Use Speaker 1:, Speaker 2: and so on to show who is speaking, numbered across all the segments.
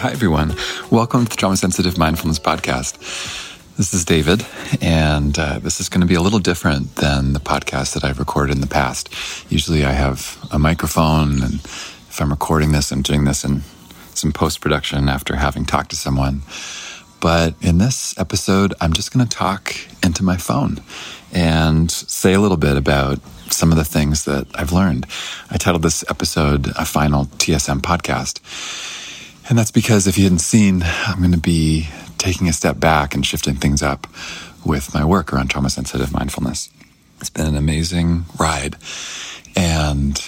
Speaker 1: Hi, everyone. Welcome to the Trauma Sensitive Mindfulness Podcast. This is David, and uh, this is going to be a little different than the podcast that I've recorded in the past. Usually I have a microphone, and if I'm recording this, I'm doing this in some post production after having talked to someone. But in this episode, I'm just going to talk into my phone and say a little bit about some of the things that I've learned. I titled this episode a final TSM podcast. And that's because if you hadn't seen, I'm going to be taking a step back and shifting things up with my work around trauma sensitive mindfulness. It's been an amazing ride. And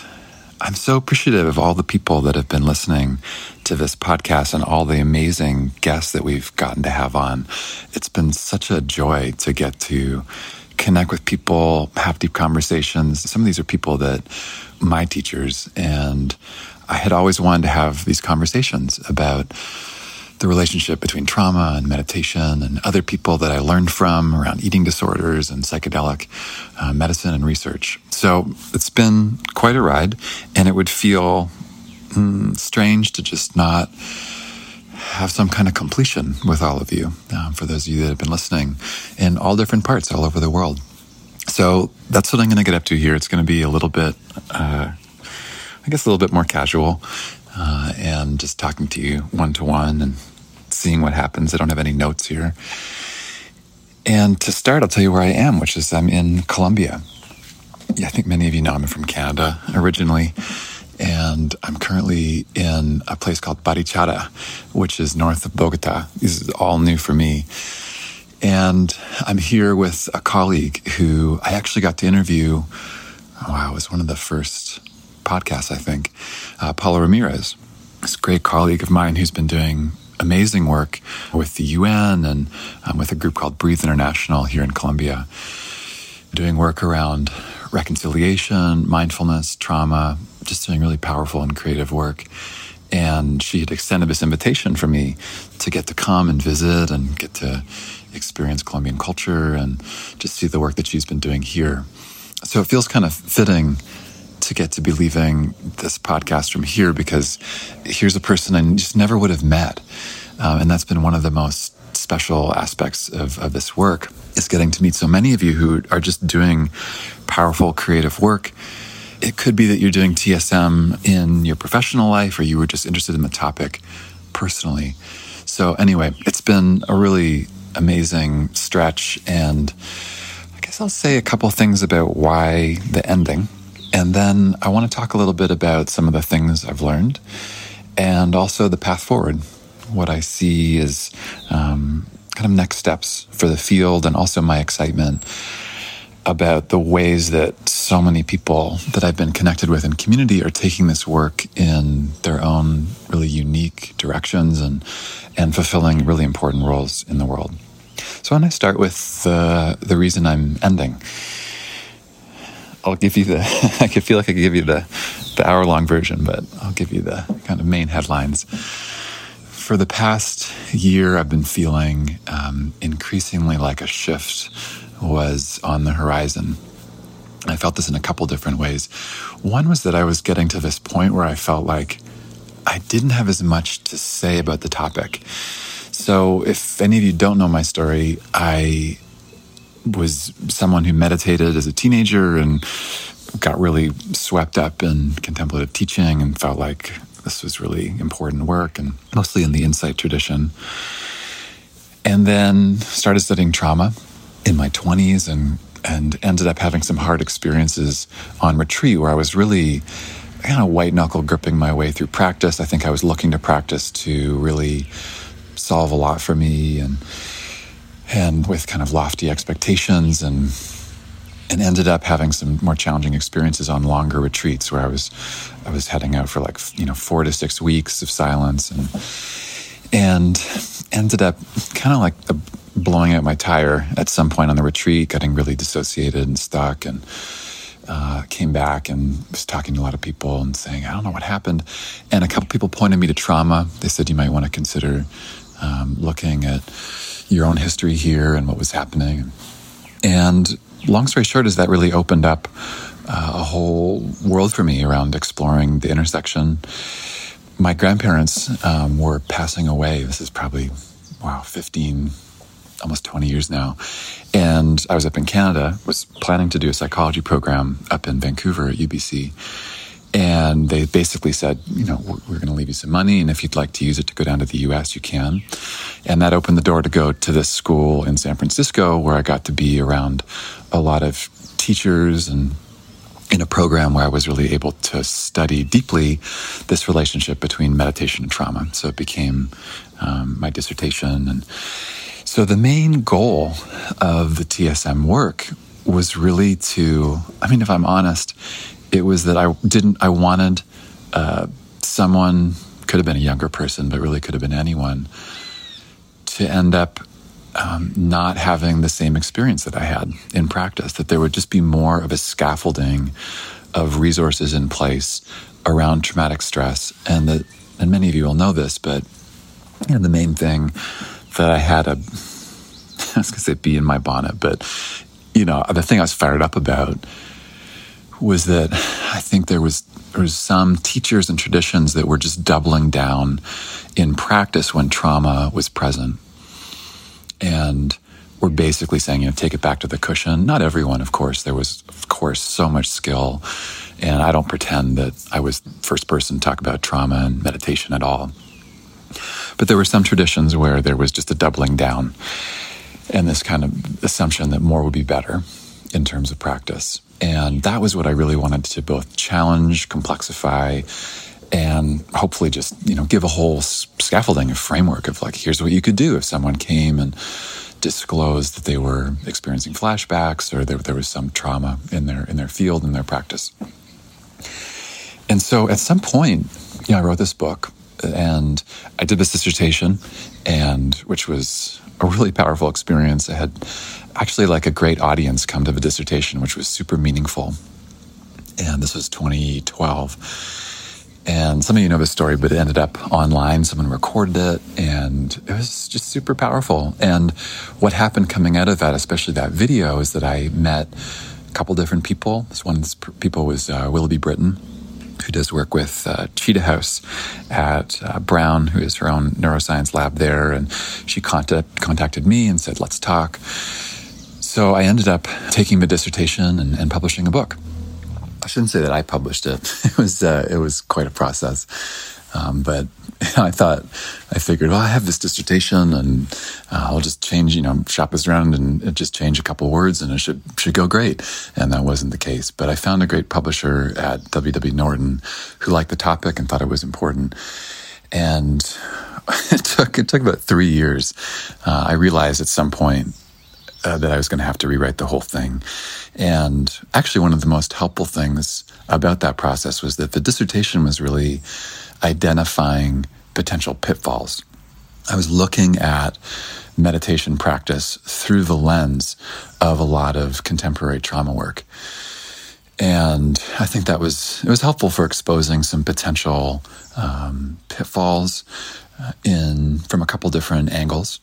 Speaker 1: I'm so appreciative of all the people that have been listening to this podcast and all the amazing guests that we've gotten to have on. It's been such a joy to get to connect with people, have deep conversations. Some of these are people that my teachers and I had always wanted to have these conversations about the relationship between trauma and meditation and other people that I learned from around eating disorders and psychedelic uh, medicine and research. So it's been quite a ride, and it would feel mm, strange to just not have some kind of completion with all of you, um, for those of you that have been listening in all different parts all over the world. So that's what I'm going to get up to here. It's going to be a little bit, uh, I guess, a little bit more casual. Uh, and just talking to you one to one and seeing what happens. I don't have any notes here. And to start, I'll tell you where I am, which is I'm in Colombia. I think many of you know I'm from Canada originally, and I'm currently in a place called Barichara, which is north of Bogota. This is all new for me. And I'm here with a colleague who I actually got to interview. Wow, it was one of the first podcasts, I think. Uh, Paula Ramirez, this great colleague of mine who's been doing amazing work with the UN and um, with a group called Breathe International here in Colombia, doing work around reconciliation, mindfulness, trauma, just doing really powerful and creative work. And she had extended this invitation for me to get to come and visit and get to experience Colombian culture and just see the work that she's been doing here. So it feels kind of fitting to get to be leaving this podcast from here because here's a person I just never would have met. Um, and that's been one of the most special aspects of, of this work is getting to meet so many of you who are just doing powerful creative work. It could be that you're doing TSM in your professional life or you were just interested in the topic personally. So anyway, it's been a really amazing stretch and I guess I'll say a couple things about why the ending and then I want to talk a little bit about some of the things I've learned and also the path forward. What I see is um, kind of next steps for the field and also my excitement about the ways that so many people that I've been connected with in community are taking this work in their own really unique directions and, and fulfilling really important roles in the world. So, when I start with the, the reason I'm ending, I'll give you the. I could feel like I could give you the the hour long version, but I'll give you the kind of main headlines. For the past year, I've been feeling um, increasingly like a shift was on the horizon. I felt this in a couple different ways. One was that I was getting to this point where I felt like I didn't have as much to say about the topic. So, if any of you don't know my story, I was someone who meditated as a teenager and got really swept up in contemplative teaching and felt like this was really important work and mostly in the insight tradition. And then started studying trauma in my 20s and and ended up having some hard experiences on retreat where I was really kind of white knuckle gripping my way through practice. I think I was looking to practice to really solve a lot for me and and with kind of lofty expectations and and ended up having some more challenging experiences on longer retreats where I was I was heading out for like you know four to six weeks of silence and and ended up kind of like blowing out my tire at some point on the retreat, getting really dissociated and stuck and. Uh, came back and was talking to a lot of people and saying, I don't know what happened. And a couple people pointed me to trauma. They said you might want to consider um, looking at your own history here and what was happening. And long story short is that really opened up uh, a whole world for me around exploring the intersection my grandparents um, were passing away. This is probably, wow, 15, almost 20 years now. And I was up in Canada, was planning to do a psychology program up in Vancouver at UBC. And they basically said, you know, we're, we're going to leave you some money, and if you'd like to use it to go down to the US, you can. And that opened the door to go to this school in San Francisco where I got to be around a lot of teachers and in a program where I was really able to study deeply this relationship between meditation and trauma. So it became um, my dissertation. And so the main goal of the TSM work was really to, I mean, if I'm honest, it was that I didn't, I wanted uh, someone, could have been a younger person, but really could have been anyone, to end up um, not having the same experience that I had in practice, that there would just be more of a scaffolding of resources in place around traumatic stress. And that, and many of you will know this, but you know, the main thing that I had a, I was going to say bee in my bonnet, but you know, the thing I was fired up about was that I think there was there was some teachers and traditions that were just doubling down in practice when trauma was present and we're basically saying, you know, take it back to the cushion. Not everyone, of course. There was, of course, so much skill. And I don't pretend that I was the first person to talk about trauma and meditation at all. But there were some traditions where there was just a doubling down and this kind of assumption that more would be better in terms of practice. And that was what I really wanted to both challenge, complexify, and hopefully just you know give a whole scaffolding a framework of like here's what you could do if someone came and disclosed that they were experiencing flashbacks or there, there was some trauma in their in their field in their practice and so at some point you know, i wrote this book and i did this dissertation and which was a really powerful experience i had actually like a great audience come to the dissertation which was super meaningful and this was 2012 and some of you know this story, but it ended up online. Someone recorded it, and it was just super powerful. And what happened coming out of that, especially that video, is that I met a couple different people. This one people was uh, Willoughby Britton, who does work with uh, Cheetah House at uh, Brown, who has her own neuroscience lab there. And she contact, contacted me and said, let's talk. So I ended up taking the dissertation and, and publishing a book. I shouldn't say that I published it. It was uh, it was quite a process, um, but I thought I figured, well, I have this dissertation, and uh, I'll just change, you know, shop this around and just change a couple words, and it should should go great. And that wasn't the case. But I found a great publisher at W.W. Norton who liked the topic and thought it was important, and it took it took about three years. Uh, I realized at some point uh, that I was going to have to rewrite the whole thing. And actually, one of the most helpful things about that process was that the dissertation was really identifying potential pitfalls. I was looking at meditation practice through the lens of a lot of contemporary trauma work. And I think that was it was helpful for exposing some potential um, pitfalls uh, in from a couple different angles.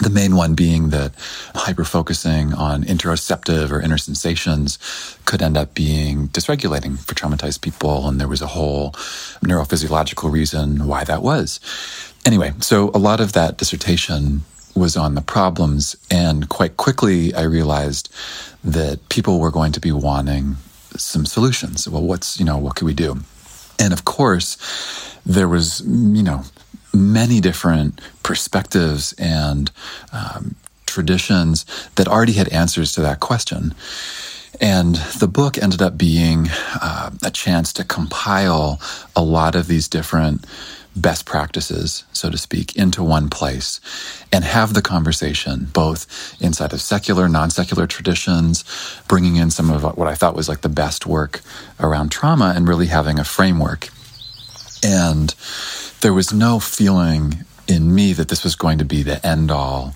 Speaker 1: The main one being that hyper focusing on interoceptive or inner sensations could end up being dysregulating for traumatized people. And there was a whole neurophysiological reason why that was. Anyway, so a lot of that dissertation was on the problems. And quite quickly, I realized that people were going to be wanting some solutions. Well, what's, you know, what can we do? And of course, there was, you know, many different perspectives and um, traditions that already had answers to that question. And the book ended up being uh, a chance to compile a lot of these different best practices, so to speak, into one place and have the conversation both inside of secular, non secular traditions, bringing in some of what I thought was like the best work around trauma and really having a framework. And there was no feeling in me that this was going to be the end all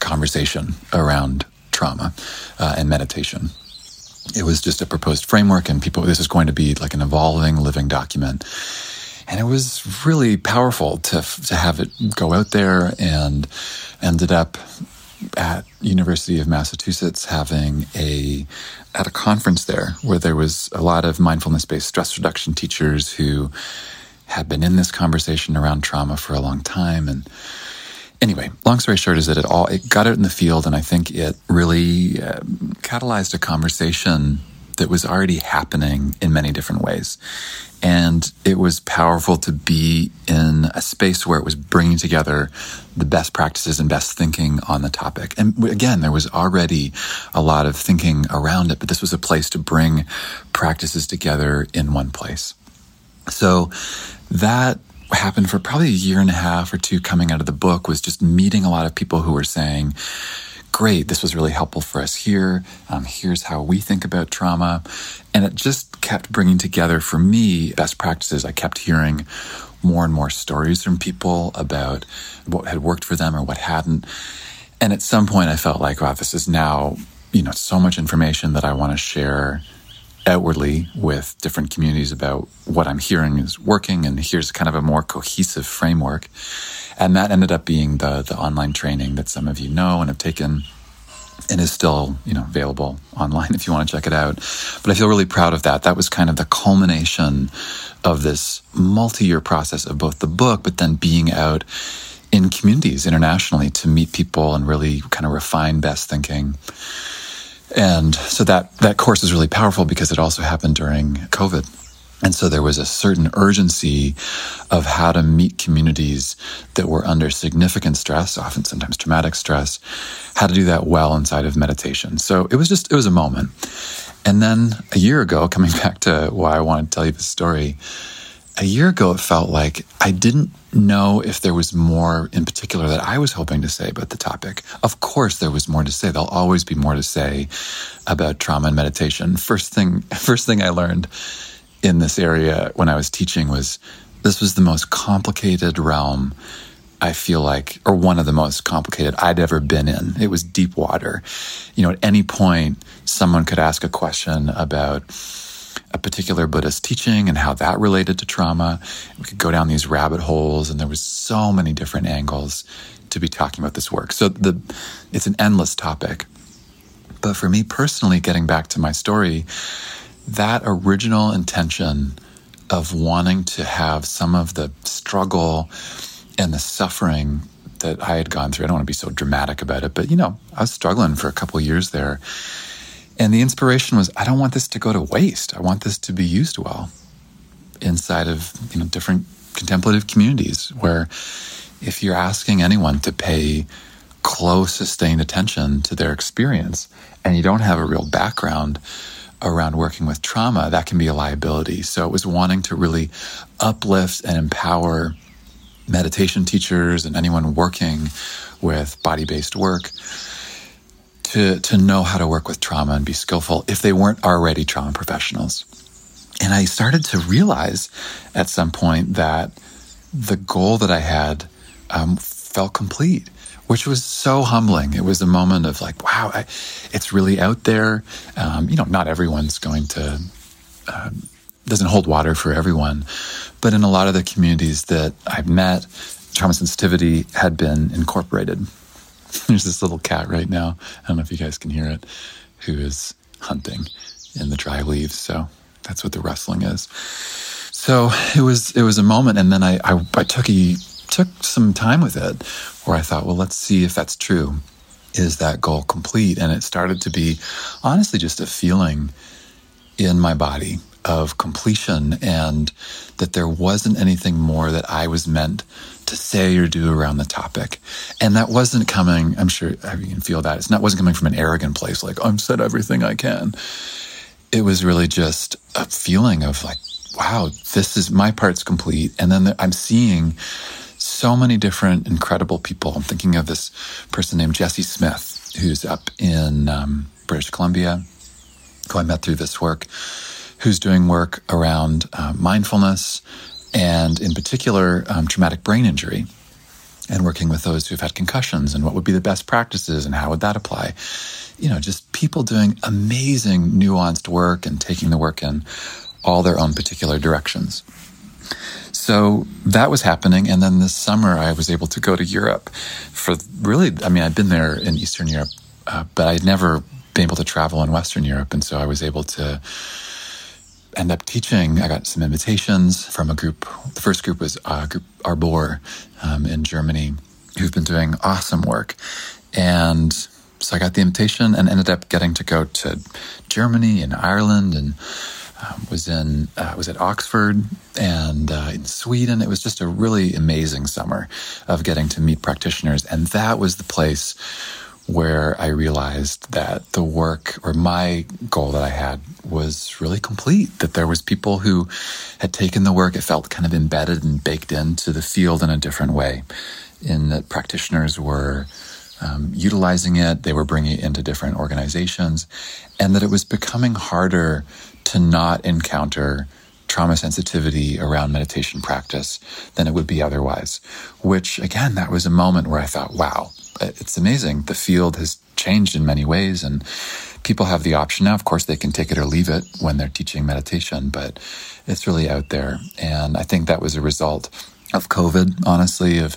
Speaker 1: conversation around trauma uh, and meditation. It was just a proposed framework, and people, this is going to be like an evolving, living document. And it was really powerful to, to have it go out there and ended up at University of Massachusetts having a at a conference there where there was a lot of mindfulness based stress reduction teachers who had been in this conversation around trauma for a long time. And anyway, long story short is that it all, it got out in the field and I think it really uh, catalyzed a conversation that was already happening in many different ways. And it was powerful to be in a space where it was bringing together the best practices and best thinking on the topic. And again, there was already a lot of thinking around it, but this was a place to bring practices together in one place. So that happened for probably a year and a half or two coming out of the book was just meeting a lot of people who were saying, great, this was really helpful for us here. Um, here's how we think about trauma. And it just kept bringing together for me best practices. I kept hearing more and more stories from people about what had worked for them or what hadn't. And at some point, I felt like, wow, this is now, you know, so much information that I want to share outwardly with different communities about what I'm hearing is working, and here's kind of a more cohesive framework. And that ended up being the the online training that some of you know and have taken and is still, you know, available online if you want to check it out. But I feel really proud of that. That was kind of the culmination of this multi-year process of both the book, but then being out in communities internationally to meet people and really kind of refine best thinking. And so that, that course is really powerful because it also happened during COVID. And so there was a certain urgency of how to meet communities that were under significant stress, often sometimes traumatic stress, how to do that well inside of meditation. So it was just, it was a moment. And then a year ago, coming back to why I wanted to tell you this story, a year ago, it felt like I didn't know if there was more in particular that I was hoping to say about the topic. Of course, there was more to say. There'll always be more to say about trauma and meditation. First thing, first thing I learned in this area when I was teaching was this was the most complicated realm I feel like, or one of the most complicated I'd ever been in. It was deep water. You know, at any point, someone could ask a question about a particular Buddhist teaching and how that related to trauma. We could go down these rabbit holes, and there was so many different angles to be talking about this work. So the it's an endless topic. But for me personally, getting back to my story, that original intention of wanting to have some of the struggle and the suffering that I had gone through. I don't want to be so dramatic about it, but you know, I was struggling for a couple years there. And the inspiration was I don't want this to go to waste. I want this to be used well inside of, you know, different contemplative communities where if you're asking anyone to pay close sustained attention to their experience and you don't have a real background around working with trauma, that can be a liability. So it was wanting to really uplift and empower meditation teachers and anyone working with body based work to, to know how to work with trauma and be skillful if they weren't already trauma professionals. And I started to realize at some point that the goal that I had um, felt complete which was so humbling. It was a moment of like, wow, I, it's really out there. Um, you know, not everyone's going to, uh, doesn't hold water for everyone. But in a lot of the communities that I've met, trauma sensitivity had been incorporated. There's this little cat right now. I don't know if you guys can hear it, who is hunting in the dry leaves. So that's what the rustling is. So it was it was a moment, and then I I, I took a took some time with it where I thought, well, let's see if that's true. Is that goal complete? And it started to be honestly just a feeling in my body of completion and that there wasn't anything more that I was meant to say or do around the topic. And that wasn't coming, I'm sure you can feel that. It's not wasn't coming from an arrogant place like, I've said everything I can. It was really just a feeling of like, wow, this is my part's complete. And then I'm seeing so many different incredible people. I'm thinking of this person named Jesse Smith, who's up in um, British Columbia, who I met through this work, who's doing work around uh, mindfulness and, in particular, um, traumatic brain injury and working with those who've had concussions and what would be the best practices and how would that apply. You know, just people doing amazing, nuanced work and taking the work in all their own particular directions. So that was happening. And then this summer, I was able to go to Europe for really, I mean, I'd been there in Eastern Europe, uh, but I'd never been able to travel in Western Europe. And so I was able to end up teaching. I got some invitations from a group. The first group was uh, group Arbor um, in Germany, who've been doing awesome work. And so I got the invitation and ended up getting to go to Germany and Ireland and um, was in uh, was at Oxford and uh, in Sweden. It was just a really amazing summer of getting to meet practitioners, and that was the place where I realized that the work or my goal that I had was really complete. That there was people who had taken the work; it felt kind of embedded and baked into the field in a different way. In that practitioners were um, utilizing it, they were bringing it into different organizations, and that it was becoming harder to not encounter trauma sensitivity around meditation practice than it would be otherwise. Which, again, that was a moment where I thought, wow, it's amazing. The field has changed in many ways, and people have the option now. Of course, they can take it or leave it when they're teaching meditation, but it's really out there. And I think that was a result of COVID, honestly, of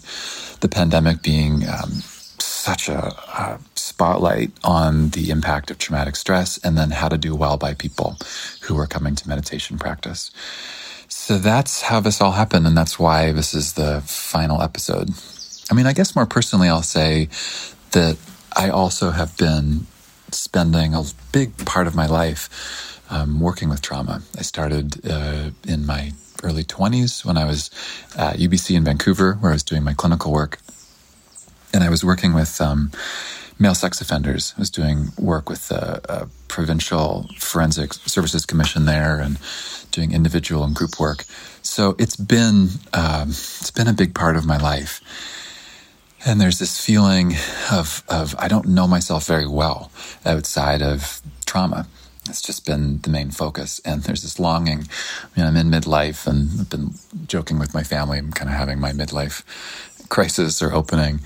Speaker 1: the pandemic being um, such a, a, spotlight on the impact of traumatic stress and then how to do well by people who are coming to meditation practice. So that's how this all happened. And that's why this is the final episode. I mean, I guess more personally, I'll say that I also have been spending a big part of my life um, working with trauma. I started uh, in my early 20s when I was at UBC in Vancouver, where I was doing my clinical work. And I was working with um, male sex offenders. I was doing work with the provincial forensic services commission there and doing individual and group work. So it's been um, it's been a big part of my life. And there's this feeling of of I don't know myself very well outside of trauma. It's just been the main focus. And there's this longing. I mean, I'm in midlife and I've been joking with my family. I'm kind of having my midlife crisis or opening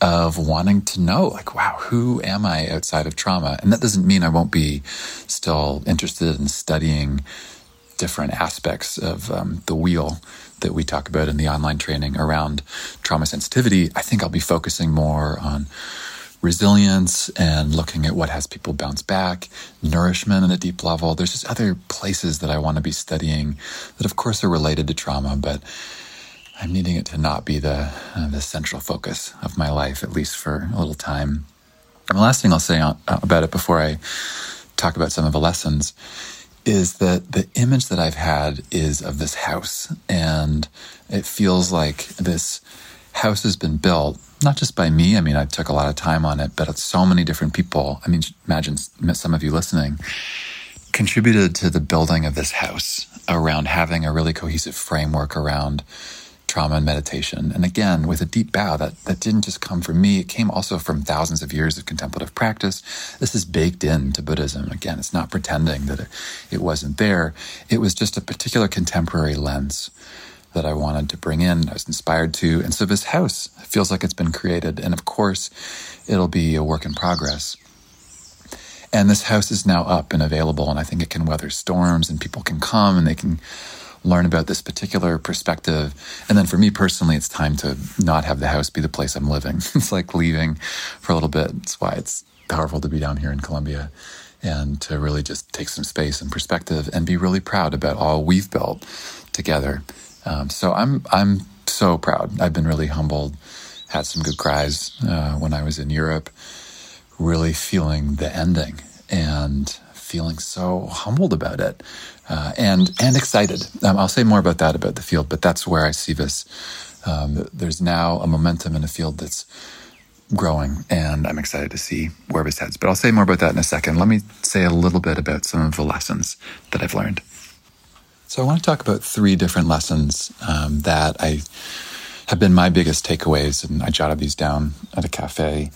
Speaker 1: of wanting to know, like, wow, who am I outside of trauma? And that doesn't mean I won't be still interested in studying different aspects of um, the wheel that we talk about in the online training around trauma sensitivity. I think I'll be focusing more on resilience and looking at what has people bounce back, nourishment at a deep level. There's just other places that I want to be studying that, of course, are related to trauma, but I'm needing it to not be the uh, the central focus of my life, at least for a little time. And the last thing I'll say uh, about it before I talk about some of the lessons is that the image that I've had is of this house, and it feels like this house has been built not just by me. I mean, I took a lot of time on it, but so many different people. I mean, imagine some of you listening contributed to the building of this house around having a really cohesive framework around trauma and meditation. And again, with a deep bow, that, that didn't just come from me. It came also from thousands of years of contemplative practice. This is baked into Buddhism. Again, it's not pretending that it, it wasn't there. It was just a particular contemporary lens that I wanted to bring in. I was inspired to. And so this house feels like it's been created. And of course, it'll be a work in progress. And this house is now up and available. And I think it can weather storms and people can come and they can learn about this particular perspective. And then for me personally, it's time to not have the house be the place I'm living. it's like leaving for a little bit. That's why it's powerful to be down here in Colombia and to really just take some space and perspective and be really proud about all we've built together. Um, so I'm I'm so proud. I've been really humbled. Had some good cries uh, when I was in Europe. Really feeling the ending and feeling so humbled about it uh, and and excited. Um, I'll say more about that about the field, but that's where I see this. Um, there's now a momentum in a field that's growing, and I'm excited to see where this heads. But I'll say more about that in a second. Let me say a little bit about some of the lessons that I've learned. So I want to talk about three different lessons um, that I have been my biggest takeaways, and I jotted these down at a cafe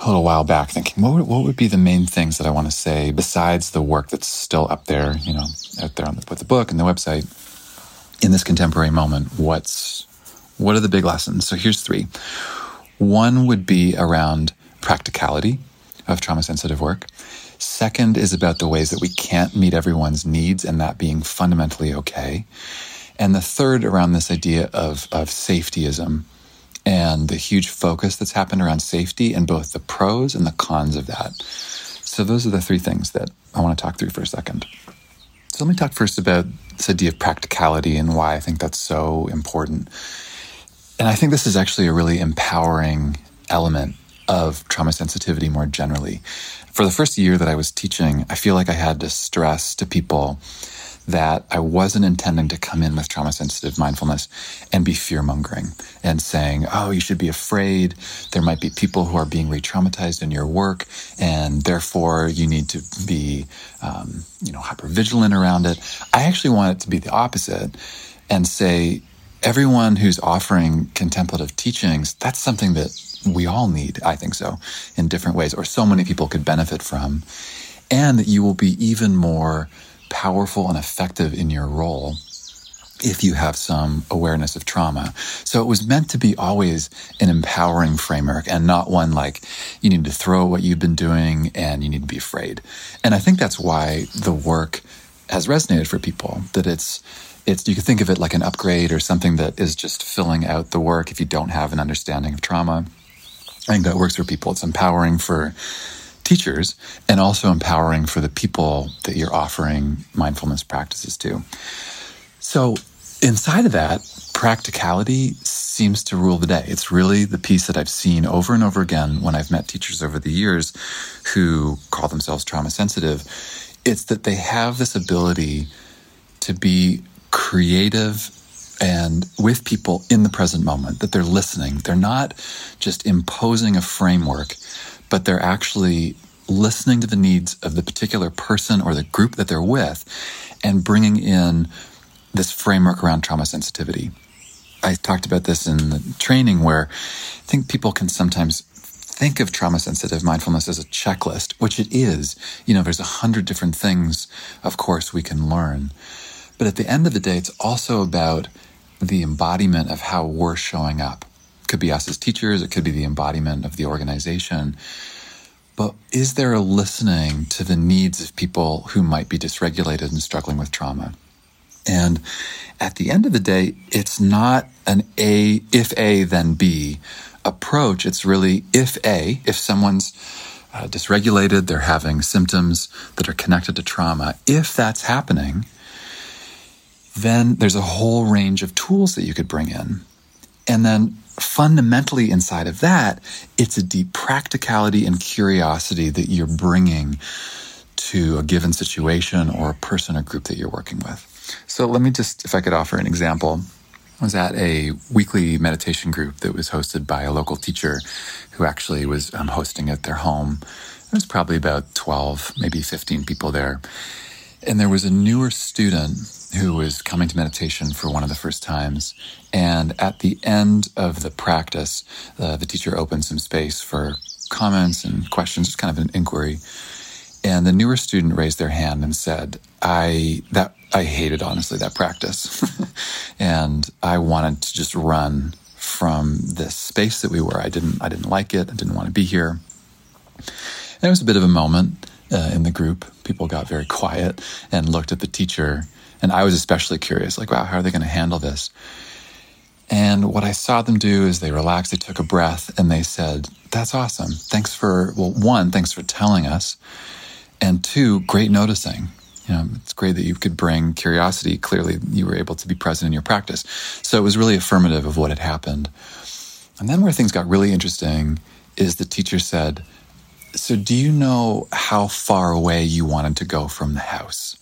Speaker 1: a little while back thinking, what would, what would be the main things that I want to say besides the work that's still up there, you know, out there the, with the book and the website in this contemporary moment? What's, what are the big lessons? So here's three. One would be around practicality of trauma sensitive work. Second is about the ways that we can't meet everyone's needs and that being fundamentally okay. And the third around this idea of, of safetyism and the huge focus that's happened around safety and both the pros and the cons of that. So, those are the three things that I want to talk through for a second. So let me talk first about this idea of practicality and why I think that's so important. And I think this is actually a really empowering element of trauma sensitivity more generally. For the first year that I was teaching, I feel like I had to stress to people that I wasn't intending to come in with trauma sensitive mindfulness and be fear mongering and saying, oh, you should be afraid. There might be people who are being re traumatized in your work, and therefore you need to be, um, you know, hyper vigilant around it. I actually want it to be the opposite and say, everyone who's offering contemplative teachings, that's something that we all need, I think so, in different ways, or so many people could benefit from. And that you will be even more powerful and effective in your role if you have some awareness of trauma. So it was meant to be always an empowering framework and not one like you need to throw what you've been doing and you need to be afraid. And I think that's why the work has resonated for people that it's it's you could think of it like an upgrade or something that is just filling out the work if you don't have an understanding of trauma. I think that works for people. It's empowering for teachers and also empowering for the people that you're offering mindfulness practices to. So, inside of that, practicality seems to rule the day. It's really the piece that I've seen over and over again when I've met teachers over the years who call themselves trauma sensitive. It's that they have this ability to be creative and with people in the present moment, that they're listening. They're not just imposing a framework, but they're actually listening to the needs of the particular person or the group that they're with and bringing in this framework around trauma sensitivity. I talked about this in the training where I think people can sometimes think of trauma sensitive mindfulness as a checklist, which it is. You know, there's a hundred different things, of course, we can learn. But at the end of the day, it's also about the embodiment of how we're showing up. Could be us as teachers, it could be the embodiment of the organization. But is there a listening to the needs of people who might be dysregulated and struggling with trauma? And at the end of the day, it's not an A, if A, then B approach. It's really if A, if someone's uh, dysregulated, they're having symptoms that are connected to trauma. If that's happening, then there's a whole range of tools that you could bring in. And then fundamentally inside of that, it's a deep practicality and curiosity that you're bringing to a given situation or a person or group that you're working with. So let me just, if I could offer an example. I was at a weekly meditation group that was hosted by a local teacher who actually was um, hosting at their home. There was probably about 12, maybe 15 people there. And there was a newer student who was coming to meditation for one of the first times. And at the end of the practice, uh, the teacher opened some space for comments and questions, just kind of an inquiry. And the newer student raised their hand and said, I, that, I hated honestly that practice. and I wanted to just run from this space that we were. I didn't, I didn't like it. I didn't want to be here. And it was a bit of a moment uh, in the group. People got very quiet and looked at the teacher and I was especially curious, like, wow, how are they going to handle this? And what I saw them do is they relaxed, they took a breath, and they said, That's awesome. Thanks for, well, one, thanks for telling us. And two, great noticing. You know, it's great that you could bring curiosity. Clearly, you were able to be present in your practice. So it was really affirmative of what had happened. And then where things got really interesting is the teacher said, So do you know how far away you wanted to go from the house?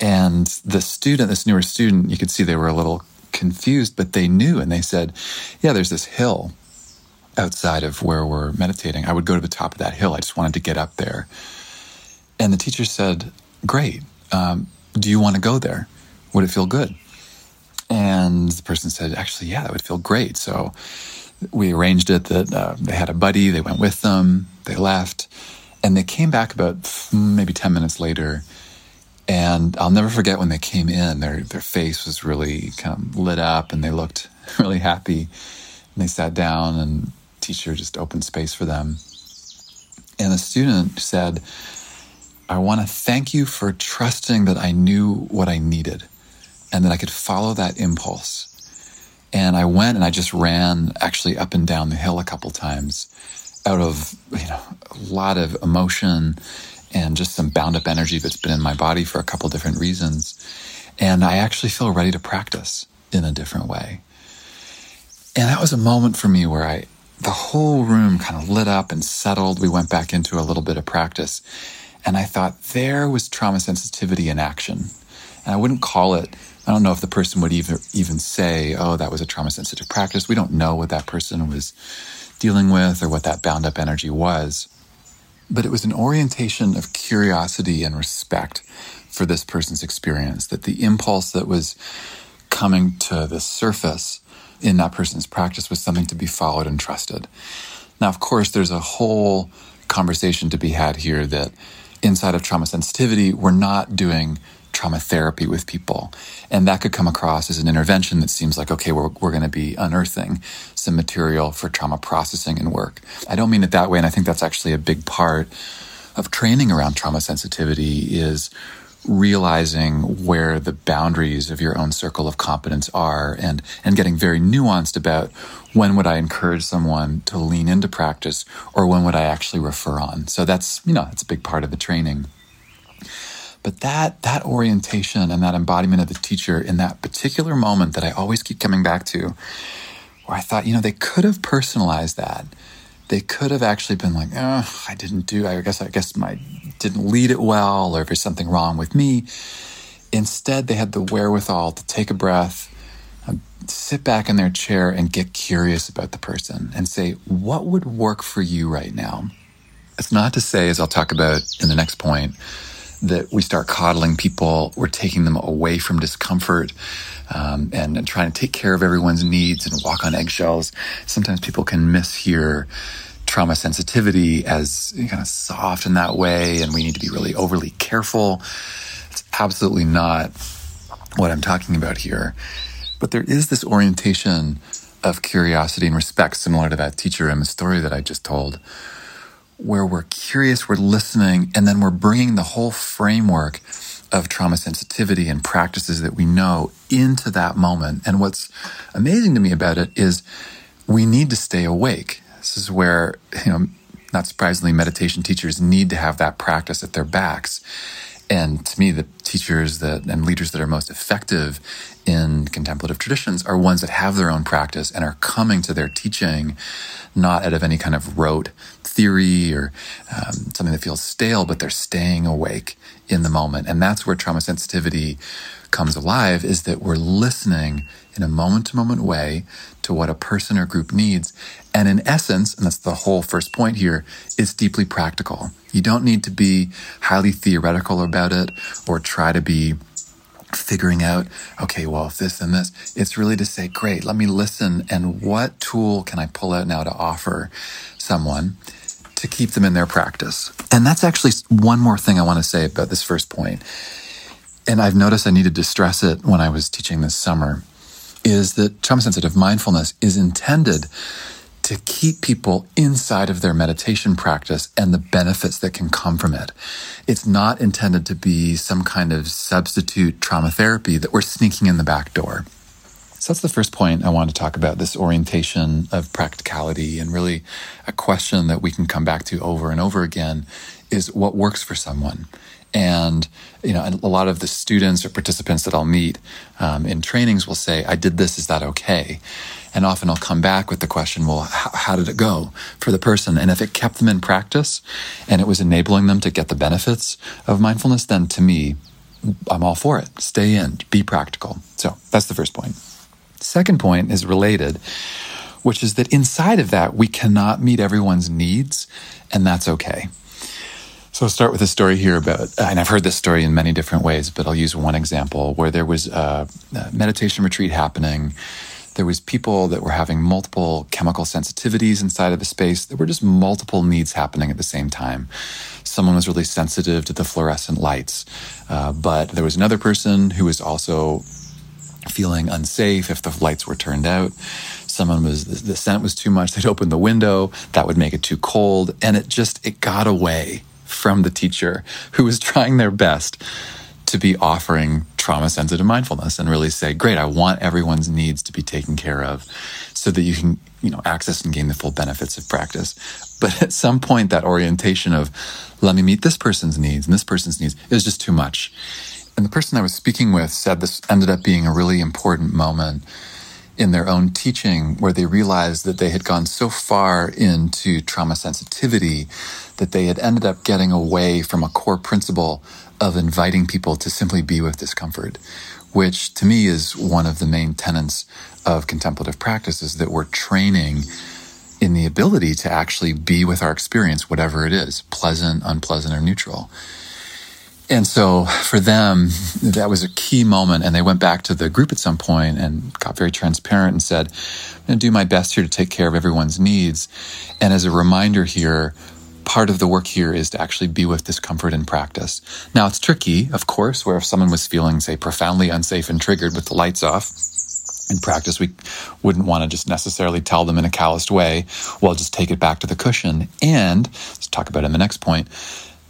Speaker 1: And the student, this newer student, you could see they were a little confused, but they knew and they said, Yeah, there's this hill outside of where we're meditating. I would go to the top of that hill. I just wanted to get up there. And the teacher said, Great. Um, do you want to go there? Would it feel good? And the person said, Actually, yeah, that would feel great. So we arranged it that uh, they had a buddy, they went with them, they left, and they came back about maybe 10 minutes later and I'll never forget when they came in, their, their face was really kind of lit up and they looked really happy. And they sat down and teacher just opened space for them. And the student said, I want to thank you for trusting that I knew what I needed and that I could follow that impulse. And I went and I just ran actually up and down the hill a couple times out of, you know, a lot of emotion and just some bound up energy that's been in my body for a couple different reasons. And I actually feel ready to practice in a different way. And that was a moment for me where I, the whole room kind of lit up and settled. We went back into a little bit of practice. And I thought there was trauma sensitivity in action. And I wouldn't call it, I don't know if the person would even, even say, oh, that was a trauma sensitive practice. We don't know what that person was dealing with or what that bound up energy was. But it was an orientation of curiosity and respect for this person's experience, that the impulse that was coming to the surface in that person's practice was something to be followed and trusted. Now, of course, there's a whole conversation to be had here that inside of trauma sensitivity, we're not doing trauma therapy with people. And that could come across as an intervention that seems like, okay, we're, we're going to be unearthing some material for trauma processing and work. I don't mean it that way. And I think that's actually a big part of training around trauma sensitivity is realizing where the boundaries of your own circle of competence are and, and getting very nuanced about when would I encourage someone to lean into practice or when would I actually refer on. So that's, you know, that's a big part of the training. But that, that orientation and that embodiment of the teacher in that particular moment that I always keep coming back to, where I thought, you know, they could have personalized that they could have actually been like, oh, I didn't do, I guess, I guess my didn't lead it well, or if there's something wrong with me. Instead, they had the wherewithal to take a breath, um, sit back in their chair and get curious about the person and say, what would work for you right now? It's not to say, as I'll talk about in the next point, that we start coddling people, we're taking them away from discomfort um, and, and, trying to take care of everyone's needs and walk on eggshells. Sometimes people can mishear trauma sensitivity as kind of soft in that way, and we need to be really overly careful. It's absolutely not what I'm talking about here. But there is this orientation of curiosity and respect, similar to that teacher in the story that I just told, where we're curious, we're listening, and then we're bringing the whole framework of trauma sensitivity and practices that we know into that moment. And what's amazing to me about it is we need to stay awake. This is where, you know, not surprisingly, meditation teachers need to have that practice at their backs. And to me, the teachers that and leaders that are most effective in contemplative traditions are ones that have their own practice and are coming to their teaching not out of any kind of rote theory or um, something that feels stale, but they're staying awake in the moment. And that's where trauma sensitivity comes alive is that we're listening in a moment to moment way to what a person or group needs. And in essence, and that's the whole first point here, it's deeply practical. You don't need to be highly theoretical about it or try to be figuring out, okay, well, if this and this, it's really to say, great, let me listen. And what tool can I pull out now to offer someone to keep them in their practice? And that's actually one more thing I want to say about this first point. And I've noticed I needed to stress it when I was teaching this summer is that trauma sensitive mindfulness is intended to keep people inside of their meditation practice and the benefits that can come from it. It's not intended to be some kind of substitute trauma therapy that we're sneaking in the back door. So that's the first point I want to talk about this orientation of practicality and really a question that we can come back to over and over again is what works for someone. And, you know, a lot of the students or participants that I'll meet um, in trainings will say, I did this, is that okay? And often I'll come back with the question, well, how, how did it go for the person? And if it kept them in practice and it was enabling them to get the benefits of mindfulness, then to me, I'm all for it. Stay in, be practical. So that's the first point. Second point is related, which is that inside of that, we cannot meet everyone's needs, and that's okay. So I'll start with a story here about, and I've heard this story in many different ways, but I'll use one example where there was a, meditation retreat happening. There was people that were having multiple chemical sensitivities inside of the space. There were just multiple needs happening at the same time. Someone was really sensitive to the fluorescent lights, uh, but there was another person who was also feeling unsafe if the lights were turned out someone was the scent was too much they'd open the window that would make it too cold and it just it got away from the teacher who was trying their best to be offering trauma sensitive mindfulness and really say, great, I want everyone's needs to be taken care of so that you can you know, access and gain the full benefits of practice. But at some point, that orientation of, let me meet this person's needs and this person's needs is just too much. And the person I was speaking with said this ended up being a really important moment in their own teaching where they realized that they had gone so far into trauma sensitivity that they had ended up getting away from a core principle of inviting people to simply be with discomfort, which to me is one of the main tenets of contemplative practices that we're training in the ability to actually be with our experience, whatever it is, pleasant, unpleasant, or neutral. And so for them, that was a key moment. And they went back to the group at some point and got very transparent and said, I'm going to do my best here to take care of everyone's needs. And as a reminder here, part of the work here is to actually be with discomfort in practice. Now, it's tricky, of course, where if someone was feeling, say, profoundly unsafe and triggered with the lights off, in practice, we wouldn't want to just necessarily tell them in a calloused way, well, just take it back to the cushion. And let's talk about it in the next point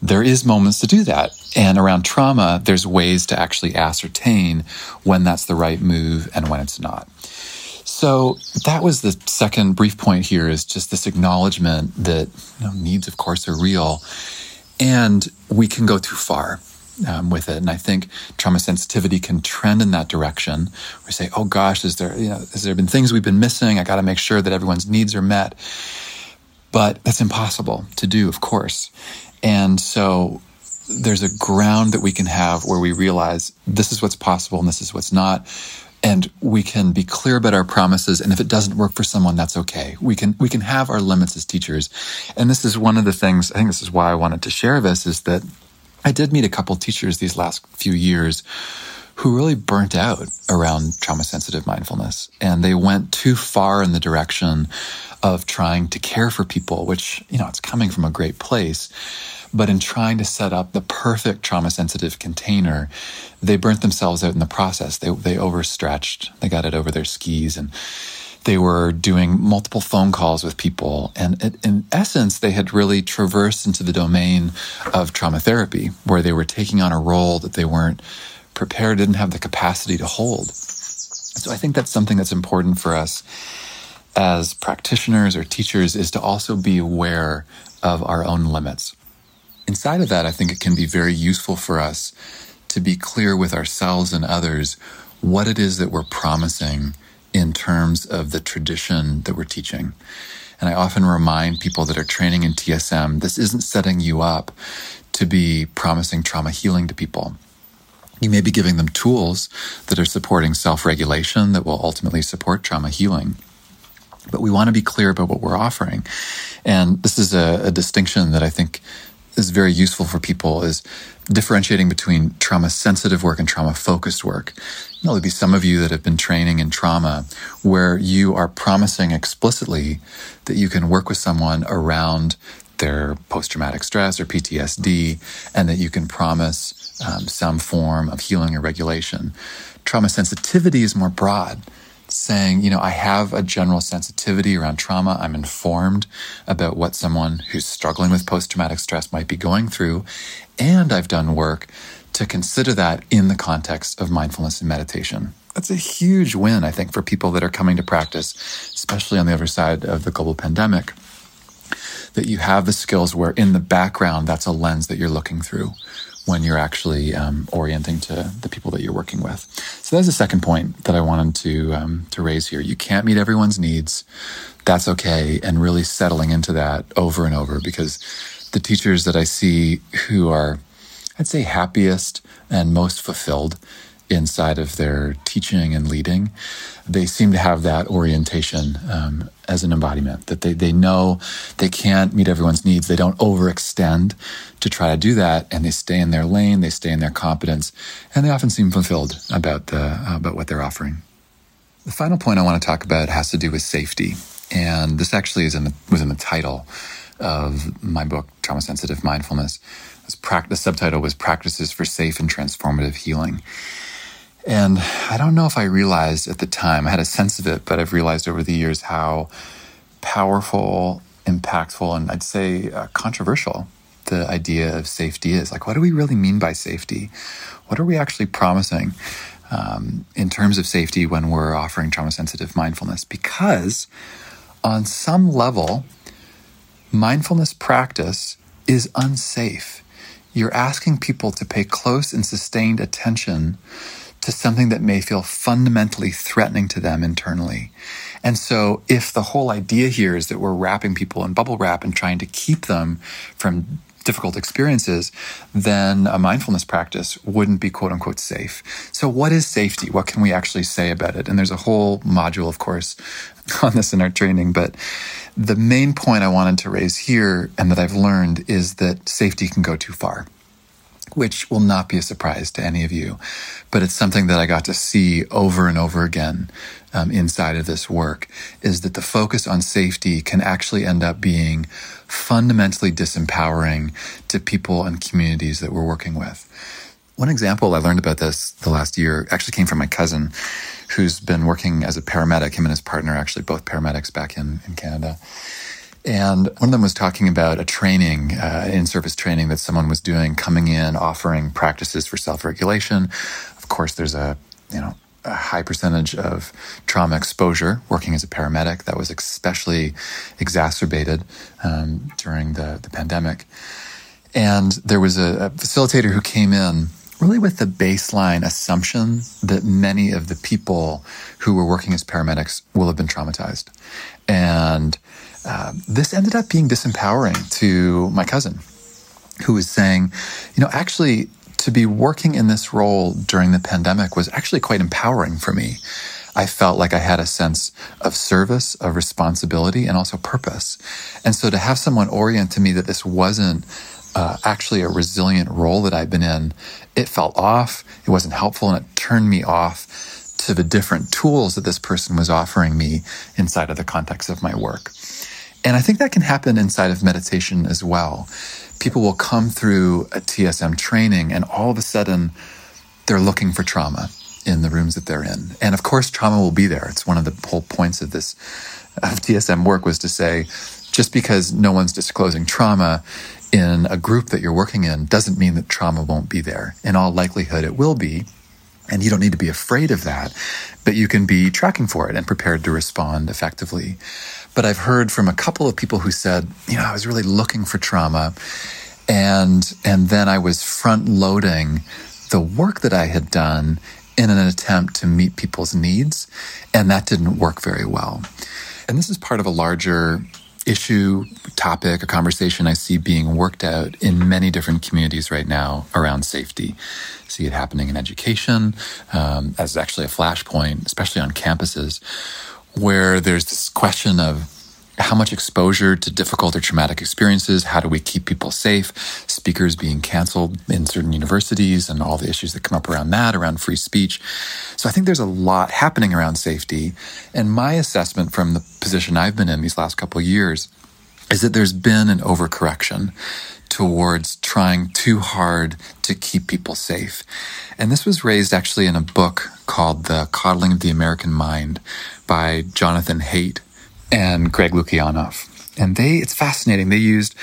Speaker 1: there is moments to do that. And around trauma, there's ways to actually ascertain when that's the right move and when it's not. So that was the second brief point here is just this acknowledgement that you know, needs, of course, are real and we can go too far. Um, with it. And I think trauma sensitivity can trend in that direction. We say, "Oh gosh, is there you know has there been things we've been missing? I got to make sure that everyone's needs are met." But that's impossible to do, of course. And so there's a ground that we can have where we realize this is what's possible and this is what's not. And we can be clear about our promises. And if it doesn't work for someone, that's okay. We can, we can have our limits as teachers. And this is one of the things, I think this is why I wanted to share this is that I did meet a couple teachers these last few years who really burnt out around trauma sensitive mindfulness. And they went too far in the direction of trying to care for people, which, you know, it's coming from a great place. But in trying to set up the perfect trauma sensitive container, they burnt themselves out in the process. They, they overstretched. They got it over their skis and they were doing multiple phone calls with people. And in essence, they had really traversed into the domain of trauma therapy, where they were taking on a role that they weren't prepared, didn't have the capacity to hold. So I think that's something that's important for us as practitioners or teachers is to also be aware of our own limits. Inside of that, I think it can be very useful for us to be clear with ourselves and others what it is that we're promising in terms of the tradition that we're teaching. And I often remind people that are training in TSM, this isn't setting you up to be promising trauma healing to people. You may be giving them tools that are supporting self regulation that will ultimately support trauma healing. But we want to be clear about what we're offering. And this is a, a distinction that I think is very useful for people is differentiating between trauma sensitive work and trauma focused work. There'll be some of you that have been training in trauma where you are promising explicitly that you can work with someone around their post traumatic stress or PTSD and that you can promise um, some form of healing or regulation. Trauma sensitivity is more broad saying, you know, I have a general sensitivity around trauma. I'm informed about what someone who's struggling with post traumatic stress might be going through. And I've done work to consider that in the context of mindfulness and meditation. That's a huge win, I think, for people that are coming to practice, especially on the other side of the global pandemic. That you have the skills where in the background, that's a lens that you're looking through when you're actually um, orienting to the people that you're working with. So that's the second point that I wanted to um, to raise here. You can't meet everyone's needs. That's okay, and really settling into that over and over because the teachers that I see who are, I'd say, happiest and most fulfilled inside of their teaching and leading, they seem to have that orientation um, as an embodiment that they, they know they can't meet everyone's needs. They don't overextend to try to do that, and they stay in their lane, they stay in their competence, and they often seem fulfilled about the about what they're offering. The final point I want to talk about has to do with safety, and this actually is in the, was in the title of my book, Trauma Sensitive Mindfulness. the subtitle was Practices for Safe and Transformative Healing. And I don't know if I realized at the time, I had a sense of it, but I've realized over the years how powerful, impactful, and I'd say uh, controversial the idea of safety is. Like, what do we really mean by safety? What are we actually promising um, in terms of safety when we're offering trauma sensitive mindfulness? Because on some level, mindfulness practice is unsafe. You're asking people to pay close and sustained attention to something that may feel fundamentally threatening to them internally. And so, if the whole idea here is that we're wrapping people in bubble wrap and trying to keep them from difficult experiences, then a mindfulness practice wouldn't be quote unquote safe. So, what is safety? What can we actually say about it? And there's a whole module, of course, on this in our training. But the main point I wanted to raise here and that I've learned is that safety can go too far which will not be a surprise to any of you. But it's something that I got to see over and over again um, inside of this work is that the focus on safety can actually end up being fundamentally disempowering to people and communities that we're working with. One example I learned about this the last year actually came from my cousin who's been working as a paramedic. Him and his partner, actually both paramedics back in, in Canada. And one of them was talking about a training, uh, in service training that someone was doing, coming in, offering practices for self regulation. Of course, there's a, you know, a high percentage of trauma exposure working as a paramedic. That was especially exacerbated um, during the, the pandemic. And there was a, a facilitator who came in really with the baseline assumption that many of the people who were working as paramedics will have been traumatized. And uh, this ended up being disempowering to my cousin, who was saying, you know, actually, to be working in this role during the pandemic was actually quite empowering for me. I felt like I had a sense of service, of responsibility, and also purpose. And so to have someone orient to me that this wasn't uh, actually a resilient role that I'd been in, it felt off. It wasn't helpful, and it turned me off to the different tools that this person was offering me inside of the context of my work. And I think that can happen inside of meditation as well. People will come through a TSM training and all of a sudden they're looking for trauma in the rooms that they're in. And of course, trauma will be there. It's one of the whole points of this of TSM work was to say, just because no one's disclosing trauma in a group that you're working in doesn't mean that trauma won't be there. In all likelihood, it will be. And you don't need to be afraid of that, but you can be tracking for it and prepared to respond effectively. But I've heard from a couple of people who said, you know, I was really looking for trauma and and then I was front loading the work that I had done in an attempt to meet people's needs and that didn't work very well. And this is part of a larger issue, topic, a conversation I see being worked out in many different communities right now around safety. I see it happening in education um, as actually a flashpoint, especially on campuses, where there's this question of how much exposure to difficult or traumatic experiences? How do we keep people safe? Speakers being canceled in certain universities and all the issues that come up around that, around free speech. So I think there's a lot happening around safety. And my assessment from the position I've been in these last couple of years is that there's been an overcorrection towards trying too hard to keep people safe. And this was raised actually in a book called The Coddling of the American Mind by Jonathan Haidt and Greg Lukianoff. And they, it's fascinating. They used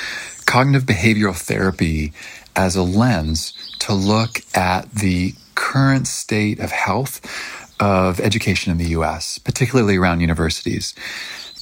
Speaker 1: cognitive behavioral therapy as a lens to look at the current state of health of education in the US, particularly around universities.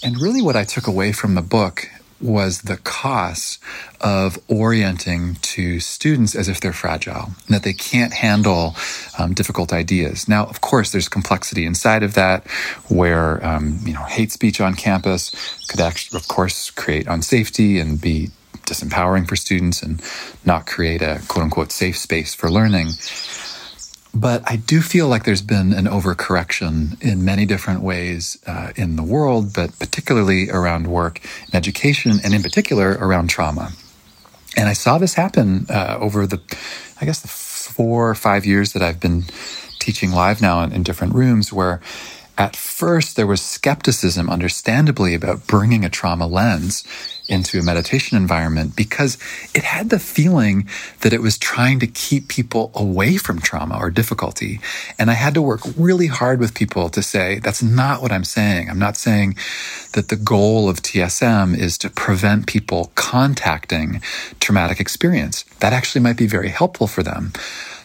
Speaker 1: And really, what I took away from the book was the cost of orienting to students as if they're fragile and that they can't handle um, difficult ideas. Now, of course, there's complexity inside of that where, um, you know, hate speech on campus could actually, of course, create unsafety and be disempowering for students and not create a quote unquote safe space for learning. But I do feel like there's been an overcorrection in many different ways uh, in the world, but particularly around work and education, and in particular around trauma. And I saw this happen uh, over the, I guess, the four or five years that I've been teaching live now in, in different rooms where at first, there was skepticism, understandably, about bringing a trauma lens into a meditation environment because it had the feeling that it was trying to keep people away from trauma or difficulty. And I had to work really hard with people to say, that's not what I'm saying. I'm not saying that the goal of TSM is to prevent people contacting traumatic experience. That actually might be very helpful for them.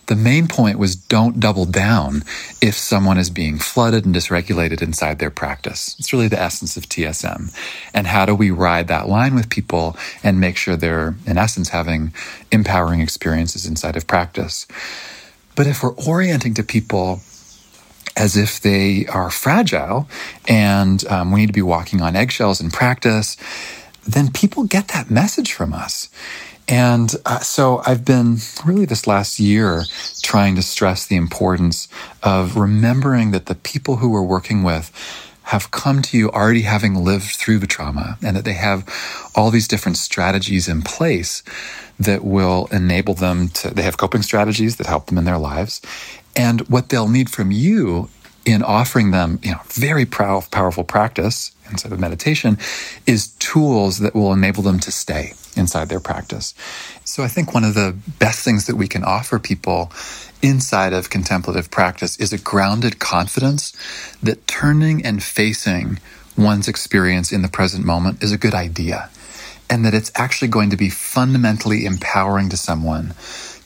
Speaker 1: The main point was don't double down if someone is being flooded and dysregulated inside their practice. It's really the essence of TSM. And how do we ride that line with people and make sure they're, in essence, having empowering experiences inside of practice? But if we're orienting to people as if they are fragile and um, we need to be walking on eggshells in practice, then people get that message from us. And uh, so I've been really this last year trying to stress the importance of remembering that the people who we're working with have come to you already having lived through the trauma and that they have all these different strategies in place that will enable them to, they have coping strategies that help them in their lives. And what they'll need from you in offering them, you know, very powerful practice instead of meditation is tools that will enable them to stay inside their practice. So I think one of the best things that we can offer people inside of contemplative practice is a grounded confidence that turning and facing one's experience in the present moment is a good idea and that it's actually going to be fundamentally empowering to someone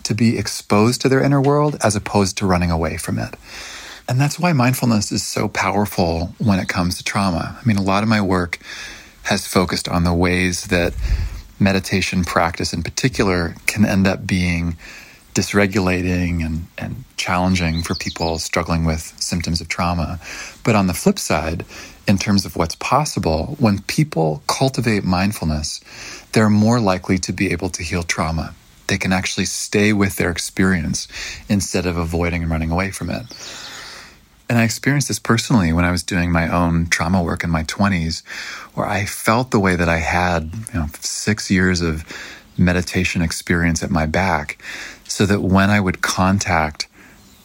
Speaker 1: to be exposed to their inner world as opposed to running away from it. And that's why mindfulness is so powerful when it comes to trauma. I mean, a lot of my work has focused on the ways that meditation practice in particular can end up being dysregulating and, and challenging for people struggling with symptoms of trauma. But on the flip side, in terms of what's possible, when people cultivate mindfulness, they're more likely to be able to heal trauma. They can actually stay with their experience instead of avoiding and running away from it. And I experienced this personally when I was doing my own trauma work in my 20s, where I felt the way that I had, you know, six years of meditation experience at my back, so that when I would contact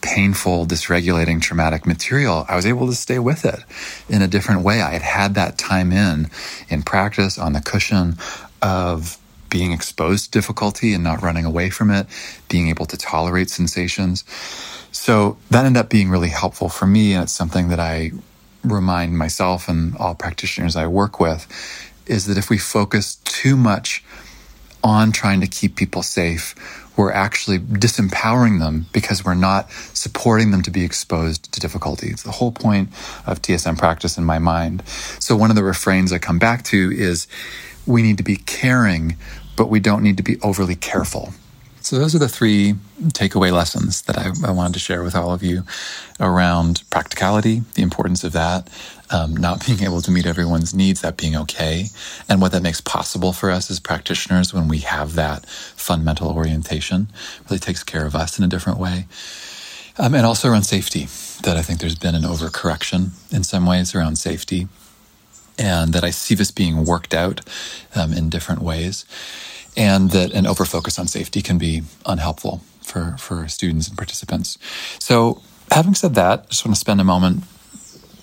Speaker 1: painful, dysregulating, traumatic material, I was able to stay with it in a different way. I had had that time in, in practice on the cushion of being exposed to difficulty and not running away from it, being able to tolerate sensations. So that ended up being really helpful for me. And it's something that I remind myself and all practitioners I work with is that if we focus too much on trying to keep people safe, we're actually disempowering them because we're not supporting them to be exposed to difficulty. It's the whole point of TSM practice in my mind. So one of the refrains I come back to is we need to be caring, but we don't need to be overly careful. So, those are the three takeaway lessons that I, I, wanted to share with all of you around practicality, the importance of that, um, not being able to meet everyone's needs, that being okay, and what that makes possible for us as practitioners when we have that fundamental orientation. really takes care of us in a different way. Um, and also around safety, that I think there's been an overcorrection in some ways around safety, and that I see this being worked out um, in different ways and that an overfocus on safety can be unhelpful for, for students and participants. So, having said that, I just want to spend a moment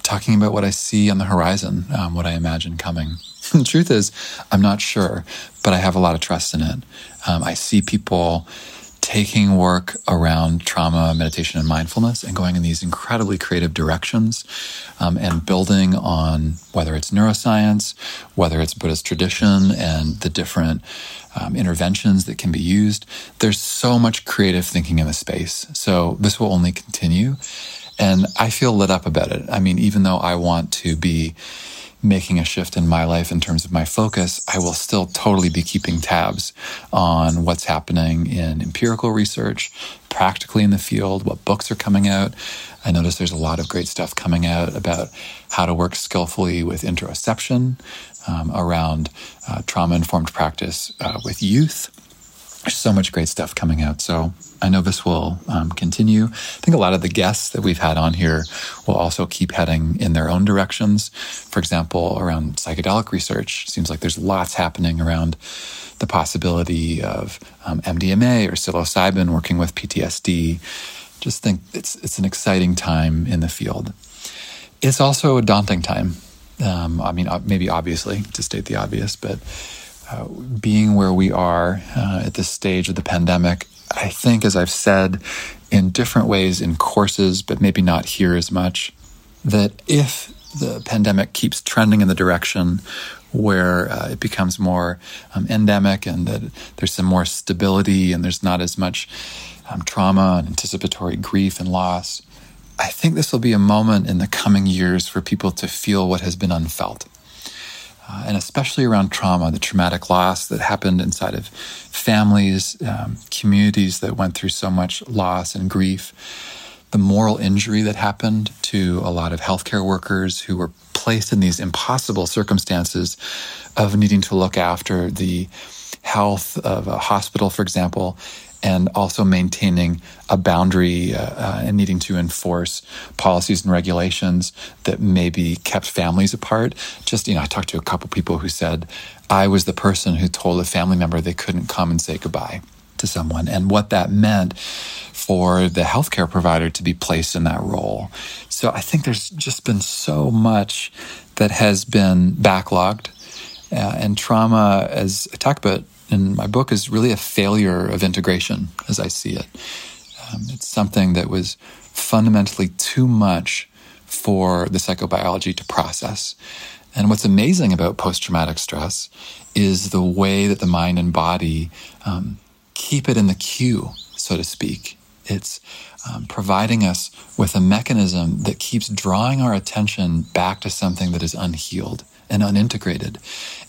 Speaker 1: talking about what I see on the horizon, um, what I imagine coming. the truth is, I'm not sure, but I have a lot of trust in it. Um, I see people taking work around trauma, meditation, and mindfulness and going in these incredibly creative directions um, and building on whether it's neuroscience, whether it's Buddhist tradition, and the different um, interventions that can be used. There's so much creative thinking in the space. So this will only continue. And I feel lit up about it. I mean, even though I want to be making a shift in my life in terms of my focus, I will still totally be keeping tabs on what's happening in empirical research, practically in the field, what books are coming out. I notice there's a lot of great stuff coming out about how to work skillfully with interoception, um, around uh, trauma informed practice uh, with youth. There's so much great stuff coming out. So I know this will um, continue. I think a lot of the guests that we've had on here will also keep heading in their own directions. For example, around psychedelic research, seems like there's lots happening around the possibility of um, MDMA or psilocybin working with PTSD. Just think it's it's an exciting time in the field. It's also a daunting time. Um, I mean, maybe obviously to state the obvious, but uh, being where we are uh, at this stage of the pandemic, I think, as I've said in different ways in courses, but maybe not here as much, that if the pandemic keeps trending in the direction where uh, it becomes more um, endemic and that there's some more stability and there's not as much um, trauma and anticipatory grief and loss. I think this will be a moment in the coming years for people to feel what has been unfelt. Uh, and especially around trauma, the traumatic loss that happened inside of families, um, communities that went through so much loss and grief, the moral injury that happened to a lot of healthcare workers who were placed in these impossible circumstances of needing to look after the health of a hospital, for example, and also maintaining a boundary uh, uh, and needing to enforce policies and regulations that maybe kept families apart. Just, you know, I talked to a couple people who said, I was the person who told a family member they couldn't come and say goodbye to someone, and what that meant for the healthcare provider to be placed in that role. So I think there's just been so much that has been backlogged. Uh, and trauma, as I talk about in my book is really a failure of integration as I see it. Um, it's something that was fundamentally too much for the psychobiology to process. And what's amazing about post traumatic stress is the way that the mind and body um, keep it in the queue, so to speak. It's um, providing us with a mechanism that keeps drawing our attention back to something that is unhealed and unintegrated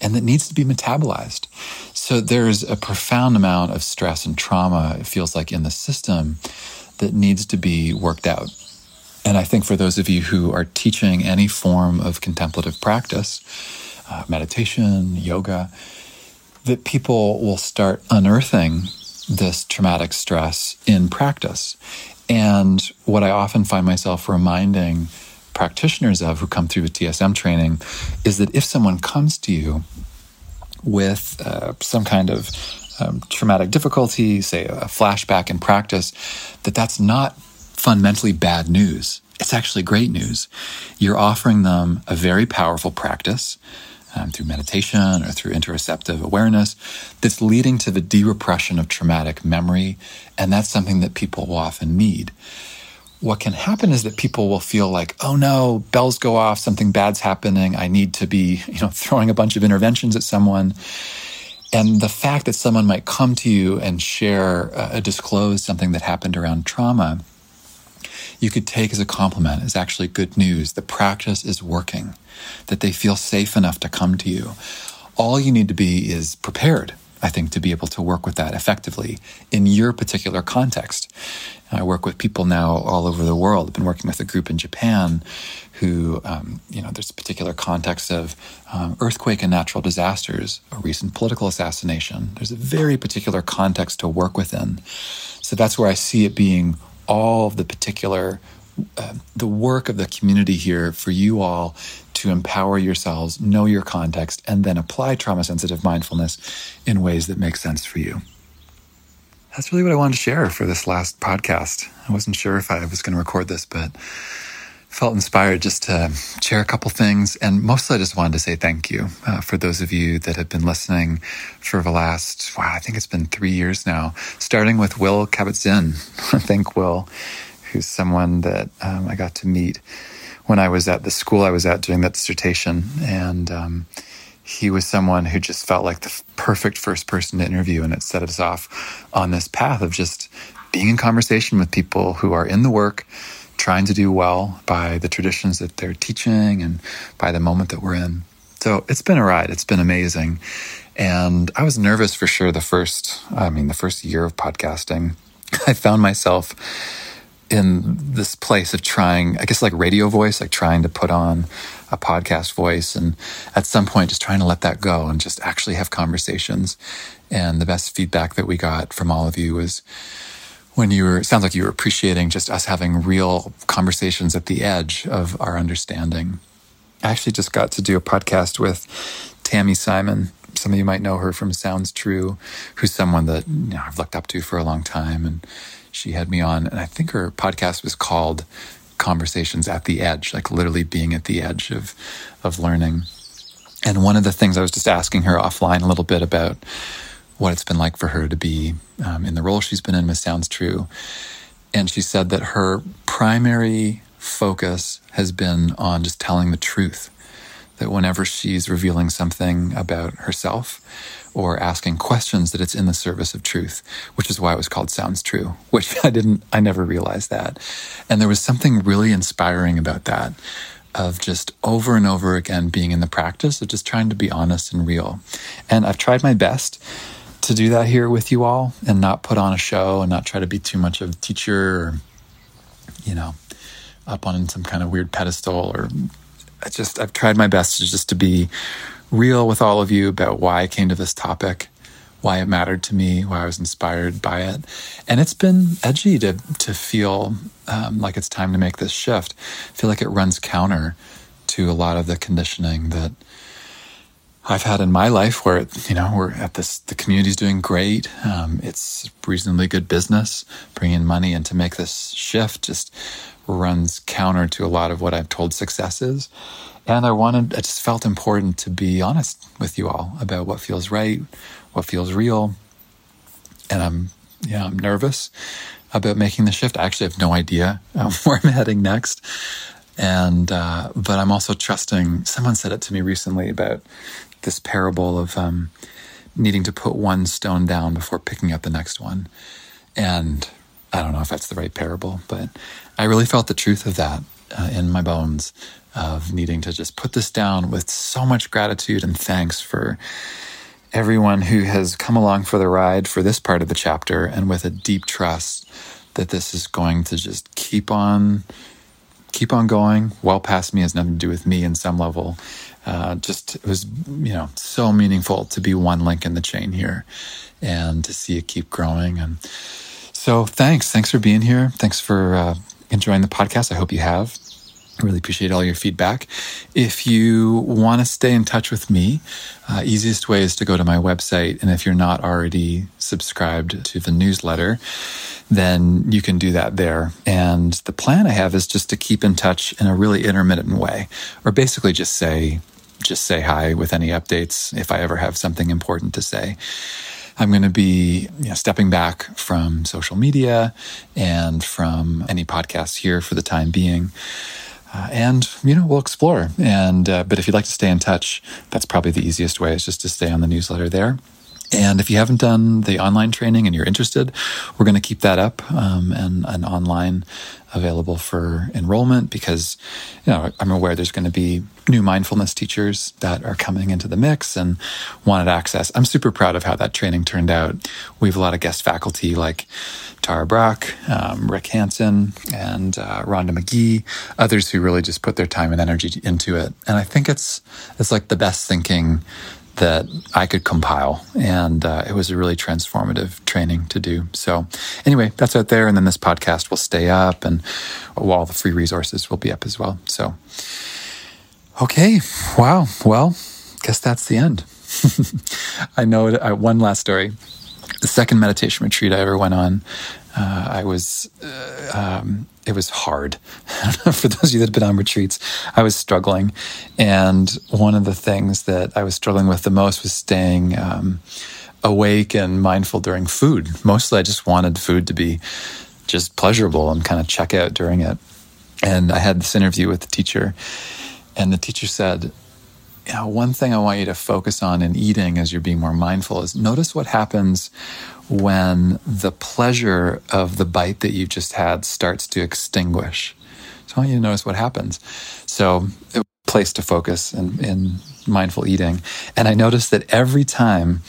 Speaker 1: and that needs to be metabolized. So there's a profound amount of stress and trauma, it feels like, in the system that needs to be worked out. And I think for those of you who are teaching any form of contemplative practice, uh, meditation, yoga, that people will start unearthing this traumatic stress in practice. And what I often find myself reminding practitioners of who come through with TSM training is that if someone comes to you with uh, some kind of um, traumatic difficulty, say a flashback in practice, that that's not fundamentally bad news. It's actually great news. You're offering them a very powerful practice um, through meditation or through interoceptive awareness that's leading to the de-repression of traumatic memory. And that's something that people will often need what can happen is that people will feel like, oh no, bells go off, something bad's happening. I need to be, you know, throwing a bunch of interventions at someone. And the fact that someone might come to you and share, uh, disclose something that happened around trauma, you could take as a compliment is actually good news. The practice is working, that they feel safe enough to come to you. All you need to be is prepared I think, to be able to work with that effectively in your particular context. I work with people now all over the world. I've been working with a group in Japan who, um, you know, there's a particular context of um, earthquake and natural disasters, a recent political assassination. There's a very particular context to work within. So that's where I see it being all of the particular, uh, the work of the community here for you all to empower yourselves, know your context, and then apply trauma sensitive mindfulness in ways that make sense for you. That's really what I wanted to share for this last podcast. I wasn't sure if I was going to record this, but felt inspired just to share a couple things. And mostly I just wanted to say thank you uh, for those of you that have been listening for the last, wow, I think it's been three years now, starting with Will Kabat-Zinn. Thank Will, who's someone that um, I got to meet when I was at the school I was at doing that dissertation. And um, he was someone who just felt like the perfect first person to interview. And it set us off on this path of just being in conversation with people who are in the work, trying to do well by the traditions that they're teaching and by the moment that we're in. So it's been a ride. It's been amazing. And I was nervous for sure the first, I mean, the first year of podcasting. I found myself in this place of trying, I guess, like radio voice, like trying to put on a podcast voice. And at some point, just trying to let that go and just actually have conversations. And the best feedback that we got from all of you was when you were, sounds like you were appreciating just us having real conversations at the edge of our understanding. I actually just got to do a podcast with Tami Simon. Some of you might know her from Sounds True, who's someone that you know, I've looked up to for a long time. And she had me on, and I think her podcast was called Conversations at the Edge, like literally being at the edge of, of learning. And one of the things I was just asking her offline a little bit about what it's been like for her to be um, in the role she's been in with Sounds True. And she said that her primary focus has been on just telling the truth that whenever she's revealing something about herself or asking questions, that it's in the service of truth, which is why it was called Sounds True, which I didn't, I never realized that. And there was something really inspiring about that of just over and over again being in the practice of just trying to be honest and real. And I've tried my best to do that here with you all and not put on a show and not try to be too much of a teacher or, you know, up on some kind of weird pedestal or I just I've tried my best to just to be real with all of you about why I came to this topic, why it mattered to me, why I was inspired by it, and it's been edgy to to feel um, like it's time to make this shift. I feel like it runs counter to a lot of the conditioning that I've had in my life, where you know we're at this, the community's doing great. Um, it's reasonably good business, bringing money, and to make this shift just runs counter to a lot of what I've told success is. And I wanted, I just felt important to be honest with you all about what feels right, what feels real. And I'm, yeah, I'm nervous about making the shift. I actually have no idea um, where I'm heading next. And, uh, but I'm also trusting, someone said it to me recently about this parable of um, needing to put one stone down before picking up the next one. And I don't know if that's the right parable, but I really felt the truth of that uh, in my bones of needing to just put this down with so much gratitude and thanks for everyone who has come along for the ride for this part of the chapter and with a deep trust that this is going to just keep on keep on going well past me has nothing to do with me in some level. Uh, just it was you know so meaningful to be one link in the chain here and to see it keep growing. And so thanks. Thanks for being here. Thanks for uh, enjoying the podcast. I hope you have really appreciate all your feedback. If you want to stay in touch with me, uh, easiest way is to go to my website. And if you're not already subscribed to the newsletter, then you can do that there. And the plan I have is just to keep in touch in a really intermittent way, or basically just say, just say hi with any updates if I ever have something important to say. I'm going to be you know, stepping back from social media and from any podcasts here for the time being. Uh, and you know we'll explore. And uh, but if you'd like to stay in touch that's probably the easiest way is just to stay on the newsletter there and if you haven't done the online training and you're interested, we're going to keep that up um, and, and online available for enrollment because you know I'm aware there's going to be new mindfulness teachers that are coming into the mix and wanted access. I'm super proud of how that training turned out. We have a lot of guest faculty like Tara Brach, um, Rick Hanson, and uh, Rhonda Magee, others who really just put their time and energy into it. And I think it's it's like the best thinking that I could compile. And uh, it was a really transformative training to do. So, anyway, that's out there. And then this podcast will stay up and all the free resources will be up as well. So, okay. Wow. Well, guess that's the end. I know it, uh, one last story. The second meditation retreat I ever went on, uh, I was uh, um, it was hard. For those of you that have been on retreats, I was struggling. And one of the things that I was struggling with the most was staying um, awake and mindful during food. Mostly I just wanted food to be just pleasurable and kind of check out during it. And I had this interview with the teacher, and the teacher said, you know, one thing I want you to focus on in eating as you're being more mindful is notice what happens when the pleasure of the bite that you just had starts to extinguish. So I want you to notice what happens. So, a place to focus in, in mindful eating. And I noticed that every time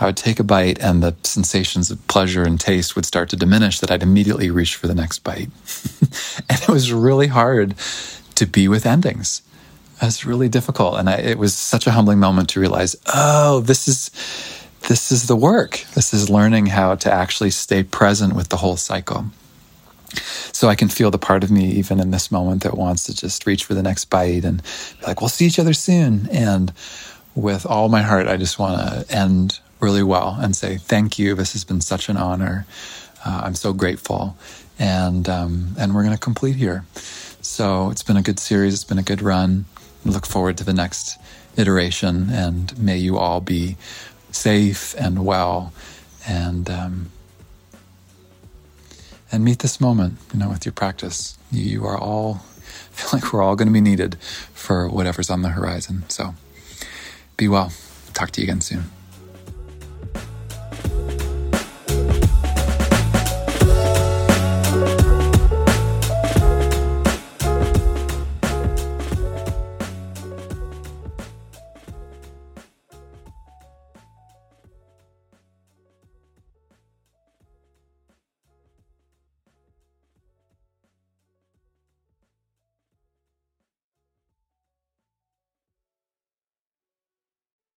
Speaker 1: I would take a bite and the sensations of pleasure and taste would start to diminish, that I'd immediately reach for the next bite. and it was really hard to be with endings. Was really difficult. And I, it was such a humbling moment to realize, oh, this is this is the work. This is learning how to actually stay present with the whole cycle. So I can feel the part of me even in this moment that wants to just reach for the next bite and be like, we'll see each other soon. And with all my heart, I just want to end really well and say, thank you. This has been such an honor. Uh, I'm so grateful. And, um, and we're going to complete here. So it's been a good series. It's been a good run look forward to the next iteration. And may you all be safe and well and um, and meet this moment you know with your practice you, you are all feel like we're all going to be needed for whatever's on the horizon so be well talk to you again soon